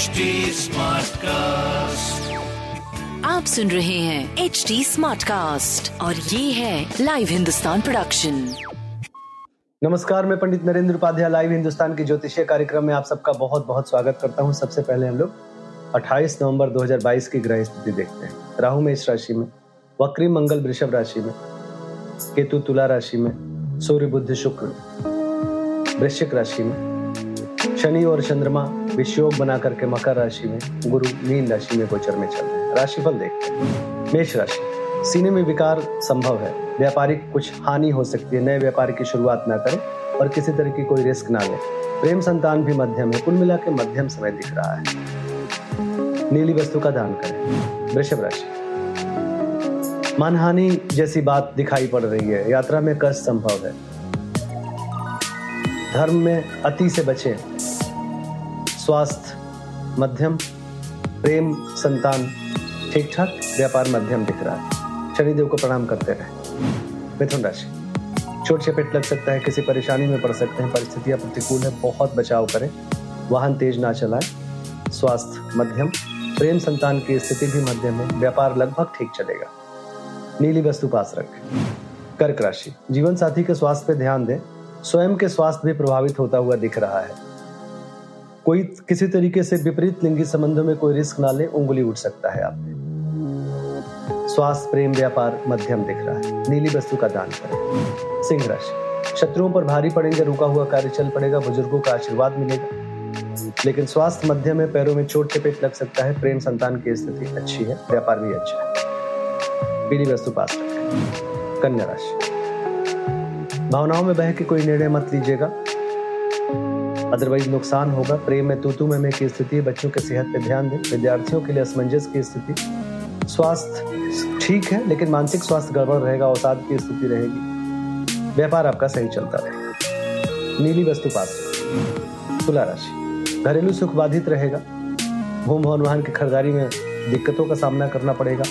HD Smartcast. आप सुन रहे हैं एच डी स्मार्ट कास्ट और ये है लाइव हिंदुस्तान प्रोडक्शन नमस्कार मैं पंडित नरेंद्र उपाध्याय लाइव हिंदुस्तान की ज्योतिषीय कार्यक्रम में आप सबका बहुत बहुत स्वागत करता हूँ। सबसे पहले हम लोग 28 नवंबर 2022 की ग्रह स्थिति देखते हैं। राहु मेष राशि में वक्री मंगल वृषभ राशि में केतु तुला राशि में सूर्य बुद्ध शुक्र वृश्चिक राशि में शनि और चंद्रमा विषयोग बना करके मकर राशि में, गुरु मीन राशि में गोचर में चल रहे हैं। राशिफल देखते हैं। मेष राशि, सीने में विकार संभव है। व्यापारिक कुछ हानि हो सकती है। नए व्यापार की शुरुआत ना करें और किसी तरह की कोई रिस्क ना लें। प्रेम संतान भी मध्यम है। कुल मिला के मध्यम समय दिख रहा है। नीली वस्तु का दान करें। वृषभ राशि, मानहानि जैसी बात दिखाई पड़ रही है। यात्रा में कष्ट संभव है। धर्म में अति से बचें। स्वास्थ्य मध्यम, प्रेम, संतान ठीक ठाक व्यापार मध्यम दिख रहा है। शनिदेव को प्रणाम करते रहे। मिथुन राशि। चोट चपेट लग सकता है, किसी परेशानी में पड़ सकते हैं, परिस्थितियाँ प्रतिकूल है, बहुत बचाव करें। वाहन तेज ना चलाएँ। स्वास्थ्य मध्यम, प्रेम, संतान की स्थिति भी मध्यम है। व्यापार लगभग ठीक चलेगा। नीली वस्तु पास रखें। कर्क राशि। जीवन साथी के स्वास्थ्य पर ध्यान दें। स्वयं के स्वास्थ्य भी प्रभावित होता हुआ दिख रहा है। कोई किसी तरीके से विपरीत लिंगी संबंधों में कोई रिस्क ना ले, उंगली उठ सकता है आप। स्वास्थ्य प्रेम व्यापार मध्यम दिख रहा है। नीली वस्तु का दान करें। सिंह राशि। शत्रुओं पर भारी पड़ेंगे, रुका हुआ कार्य चल पड़ेगा, बुज़ुर्गों का आशीर्वाद मिलेगा। लेकिन स्वास्थ्य मध्यम है पैरों में चोट चपेट लग सकता है। प्रेम संतान की स्थिति अच्छी है, व्यापार भी अच्छा है। पीली वस्तु पास रखें। कन्या राशि। भावनाओं में बह के कोई निर्णय मत लीजिएगा। अदरवाइज़ नुकसान होगा। प्रेम में तूतू में की स्थिति, बच्चों के सेहत पे ध्यान दें। विद्यार्थियों के लिए असमंजस की स्थिति। स्वास्थ्य ठीक है, लेकिन मानसिक स्वास्थ्य गड़बड़ रहेगा अवसाद की स्थिति रहेगी। व्यापार आपका सही चलता रहेगा नीली वस्तु पास। तुला राशि। घरेलू सुख बाधित रहेगा। भूम भवन वाहन की खरीदारी में दिक्कतों का सामना करना पड़ेगा।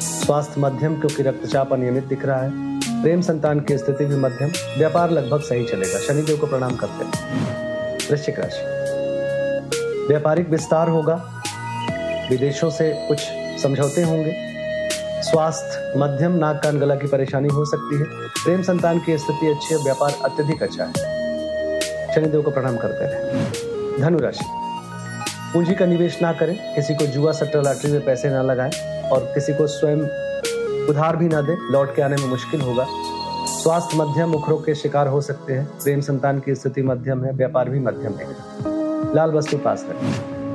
स्वास्थ्य मध्यम, क्योंकि रक्तचाप अनियमित दिख रहा है। प्रेम संतान की स्थिति भी मध्यम। व्यापार लगभग सही चलेगा। शनिदेव को प्रणाम करते हैं। वृश्चिक राशि। व्यापारिक विस्तार होगा। विदेशों से कुछ समझौते होंगे। स्वास्थ्य, मध्यम नाक कान गला की परेशानी हो सकती है। प्रेम संतान की स्थिति अच्छी है, व्यापार अत्यधिक अच्छा है। शनिदेव को प्रणाम करते रहे। धनुराशि। पूंजी का निवेश ना करें। किसी को जुआ, सट्टा, लॉटरी में पैसे ना लगाएँ और किसी को स्वयं उधार भी ना दे। लौट के आने में मुश्किल होगा। स्वास्थ्य मध्यम मुखरों के शिकार हो सकते हैं। प्रेम संतान की स्थिति मध्यम है, व्यापार भी मध्यम है। लाल वस्तु पास है।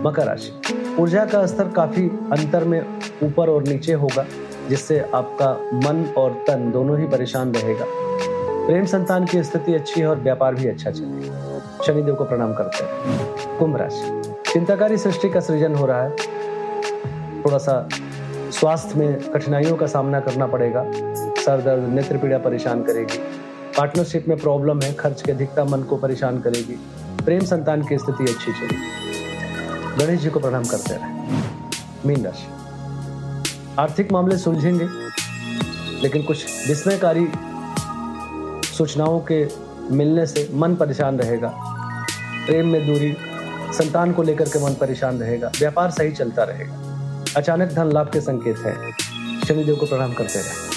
मकर राशि। ऊर्जा का स्तर काफ़ी अंतर में ऊपर और नीचे होगा, जिससे आपका मन और तन दोनों ही परेशान रहेगा। प्रेम संतान की स्थिति अच्छी है और व्यापार भी अच्छा चलेगा। शनिदेव को प्रणाम करते हैं। कुंभ राशि। चिंताकारी सृष्टि का सृजन हो रहा है। थोड़ा सा स्वास्थ्य में कठिनाइयों का सामना करना पड़ेगा। सर दर्द नेत्र पीड़ा परेशान करेगी। पार्टनरशिप में प्रॉब्लम है, खर्च की अधिकता मन को परेशान करेगी। प्रेम संतान की स्थिति अच्छी चलेगी गणेश जी को प्रणाम करते रहे। मीन राशि। आर्थिक मामले सुलझेंगे, लेकिन कुछ विस्मयकारी सूचनाओं के मिलने से मन परेशान रहेगा। प्रेम में दूरी, संतान को लेकर के मन परेशान रहेगा। व्यापार सही चलता रहेगा। अचानक धन लाभ के संकेत है। शनिदेव को प्रणाम करते रहे।